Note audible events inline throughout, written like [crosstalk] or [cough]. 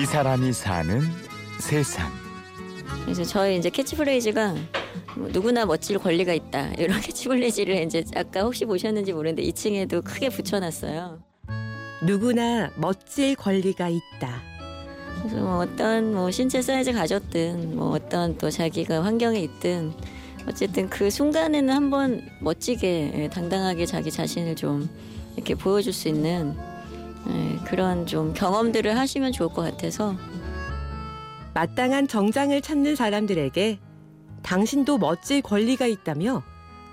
이 사람이 사는 세상. 그래서 저희 이제 캐치프레이즈가 뭐 누구나 멋질 권리가 있다 이런 [laughs] 캐치프레이즈를 이제 아까 혹시 보셨는지 모르는데 2층에도 크게 붙여놨어요. 누구나 멋질 권리가 있다. 그래서 뭐 어떤 뭐 신체 사이즈 가졌든 뭐 어떤 또 자기가 환경에 있든 어쨌든 그 순간에는 한번 멋지게 예, 당당하게 자기 자신을 좀 이렇게 보여줄 수 있는 예, 그런 좀 경험들을 하시면 좋을 것 같아서 마땅한 정장을 찾는 사람들에게 당신도 멋질 권리가 있다며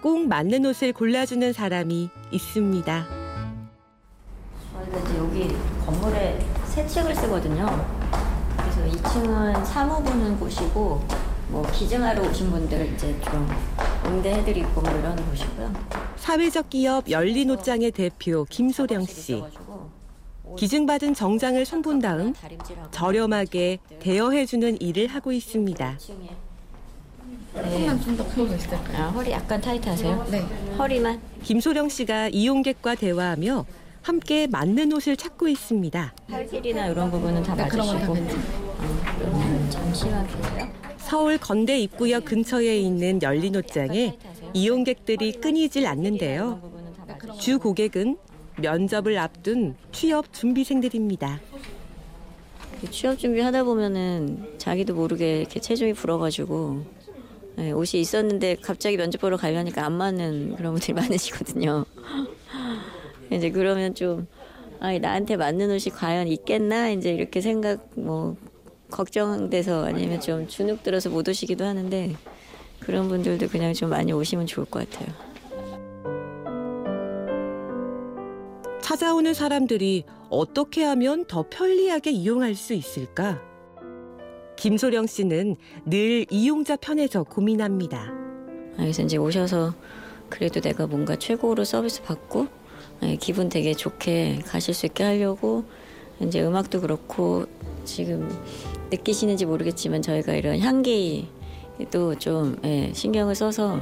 꼭 맞는 옷을 골라주는 사람이 있습니다. 저희가 이제 여기 건물에 세 층을 쓰거든요. 그래서 2층은 사무 보는 곳이고 뭐 기증하러 오신 분들 이제 좀 응대해드리고 뭐 이런 곳이고요. 사회적 기업 열린 옷장의 대표 김소령 씨. 기증받은 정장을 손본 다음 저렴하게 대여해주는 일을 하고 있습니다. 허리만 좀더 풀고 있을까요? 아, 허리 약간 타이트하세요? 네. 허리만? 김소령 씨가 이용객과 대화하며 함께 맞는 옷을 찾고 있습니다. 팔 길이나 이런 부분은 다 맞으시고. 그런 건다 괜찮아요. 잠시만 계세요. 서울 건대 입구역 근처에 있는 열린 옷장에 이용객들이 끊이질 않는데요. 주 고객은 면접을 앞둔 취업 준비생들입니다. 취업 준비하다 보면은 자기도 모르게 이렇게 체중이 불어가지고 네, 옷이 있었는데 갑자기 면접 보러 가려니까 안 맞는 그런 분들이 [laughs] 많으시거든요. [laughs] 이제 그러면 좀 아, 나한테 맞는 옷이 과연 있겠나 이제 이렇게 생각 뭐 걱정돼서 아니면 좀 주눅 들어서 못 오시기도 하는데 그런 분들도 그냥 좀 많이 오시면 좋을 것 같아요. 찾아오는 사람들이 어떻게 하면 더 편리하게 이용할 수 있을까? 김소령 씨는 늘 이용자 편에서 고민합니다. 그래서 이제 오셔서 그래도 내가 뭔가 최고로 서비스 받고 네, 기분 되게 좋게 가실 수 있게 하려고 이제 음악도 그렇고 지금 느끼시는지 모르겠지만 저희가 이런 향기도 좀 예, 신경을 써서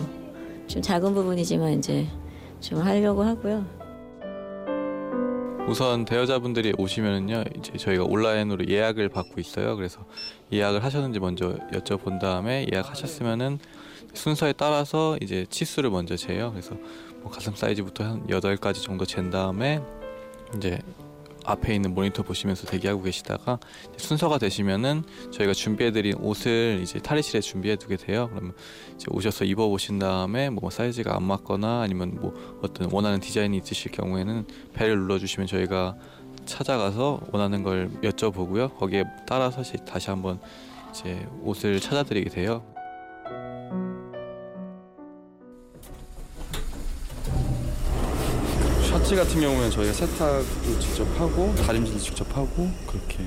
좀 작은 부분이지만 이제 좀 하려고 하고요. 우선 대여자분들이 오시면은요 이제 저희가 온라인으로 예약을 받고 있어요. 그래서 예약을 하셨는지 먼저 여쭤본 다음에 예약하셨으면은 순서에 따라서 이제 치수를 먼저 재요. 그래서 뭐 가슴 사이즈부터 한 여덟 가지 정도 잰 다음에 이제 앞에 있는 모니터 보시면서 대기하고 계시다가 순서가 되시면은 저희가 준비해드린 옷을 이제 탈의실에 준비해두게 돼요. 그러면 이제 오셔서 입어보신 다음에 뭐 사이즈가 안 맞거나 아니면 뭐 어떤 원하는 디자인이 있으실 경우에는 벨을 눌러주시면 저희가 찾아가서 원하는 걸 여쭤보고요. 거기에 따라서 다시 한번 이제 옷을 찾아드리게 돼요. 셔츠 같은 경우는 저희가 세탁도 직접 하고 다림질도 직접 하고 그렇게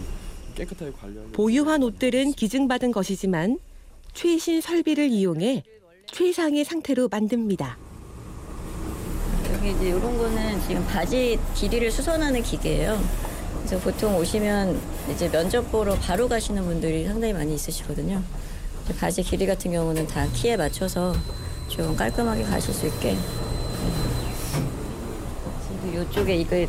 깨끗하게 관리하고 보유한 옷들은 기증받은 것이지만 최신 설비를 이용해 최상의 상태로 만듭니다. 여기 이제 이런 거는 지금 바지 길이를 수선하는 기계예요. 그래서 보통 오시면 이제 면접 보러 바로 가시는 분들이 상당히 많이 있으시거든요. 바지 길이 같은 경우는 다 키에 맞춰서 좀 깔끔하게 가실 수 있게 이쪽에 이거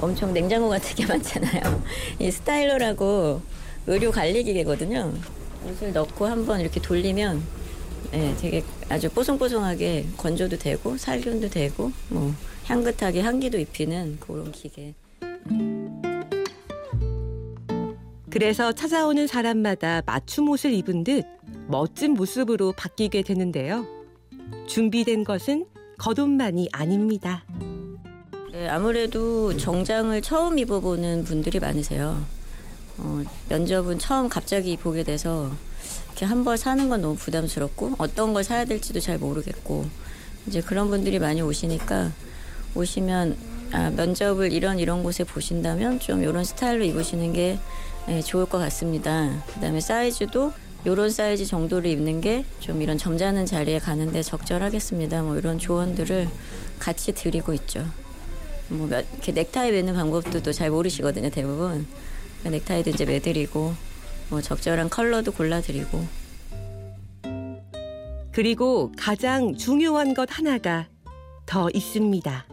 엄청 냉장고 같은 게 [laughs] 많잖아요. 이 스타일러라고 의류 관리 기계거든요. 옷을 넣고 한번 이렇게 돌리면 네, 되게 아주 뽀송뽀송하게 건조도 되고 살균도 되고 뭐 향긋하게 향기도 입히는 그런 기계. 그래서 찾아오는 사람마다 맞춤 옷을 입은 듯 멋진 모습으로 바뀌게 되는데요. 준비된 것은 겉옷만이 아닙니다. 네, 아무래도 정장을 처음 입어보는 분들이 많으세요. 어, 면접은 처음 갑자기 보게 돼서 이렇게 한 벌 사는 건 너무 부담스럽고 어떤 걸 사야 될지도 잘 모르겠고 이제 그런 분들이 많이 오시니까 오시면 아, 면접을 이런 이런 곳에 보신다면 좀 이런 스타일로 입으시는 게 네, 좋을 것 같습니다. 그다음에 사이즈도 이런 사이즈 정도를 입는 게 좀 이런 점잖은 자리에 가는데 적절하겠습니다. 뭐 이런 조언들을 같이 드리고 있죠. 뭐 이렇게 넥타이 매는 방법도 또 잘 모르시거든요 대부분 그러니까 넥타이도 이제 매드리고 뭐 적절한 컬러도 골라드리고 그리고 가장 중요한 것 하나가 더 있습니다.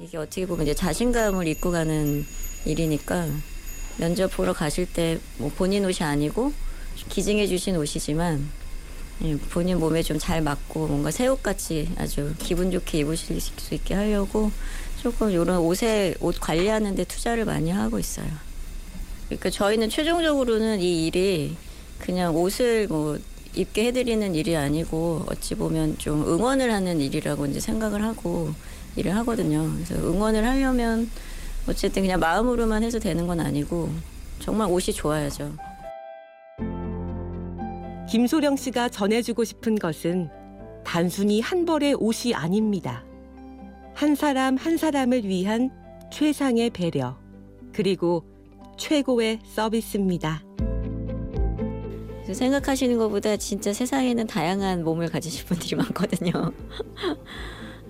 이게 어떻게 보면 이제 자신감을 입고 가는 일이니까 면접 보러 가실 때 뭐 본인 옷이 아니고 기증해 주신 옷이지만 예, 본인 몸에 좀 잘 맞고 뭔가 새 옷같이 아주 기분 좋게 입으실 수 있게 하려고 조금 이런 옷에 옷 관리하는데 투자를 많이 하고 있어요. 그러니까 저희는 최종적으로는 이 일이 그냥 옷을 뭐 입게 해드리는 일이 아니고 어찌 보면 좀 응원을 하는 일이라고 이제 생각을 하고 일을 하거든요. 그래서 응원을 하려면 어쨌든 그냥 마음으로만 해서 되는 건 아니고 정말 옷이 좋아야죠. 김소령 씨가 전해주고 싶은 것은 단순히 한 벌의 옷이 아닙니다. 한 사람 한 사람을 위한 최상의 배려, 그리고 최고의 서비스입니다. 생각하시는 것보다 진짜 세상에는 다양한 몸을 가지신 분들이 [laughs] 많거든요.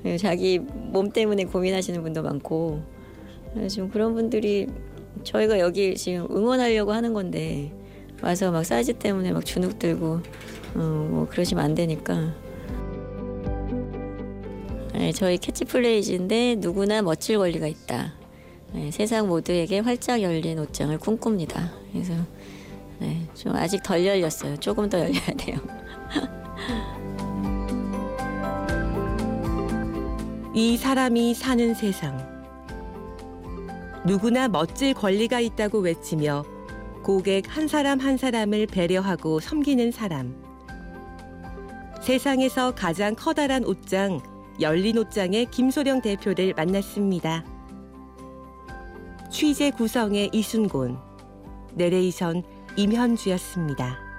예, 자기 몸 때문에 고민하시는 분도 많고 좀 그런 분들이 저희가 여기 지금 응원하려고 하는 건데 와서 막 사이즈 때문에 막 주눅 들고 어, 뭐 그러시면 안 되니까 예, 저희 캐치플레이즈인데 누구나 멋질 권리가 있다. 예, 세상 모두에게 활짝 열린 옷장을 꿈꿉니다. 그래서 네, 좀 아직 덜 열렸어요. 조금 더 열려야 돼요. [laughs] 이 사람이 사는 세상. 누구나 멋질 권리가 있다고 외치며 고객 한 사람 한 사람을 배려하고 섬기는 사람. 세상에서 가장 커다란 옷장, 열린 옷장의 김소령 대표를 만났습니다. 취재 구성의 이순곤, 내레이션 임현주였습니다.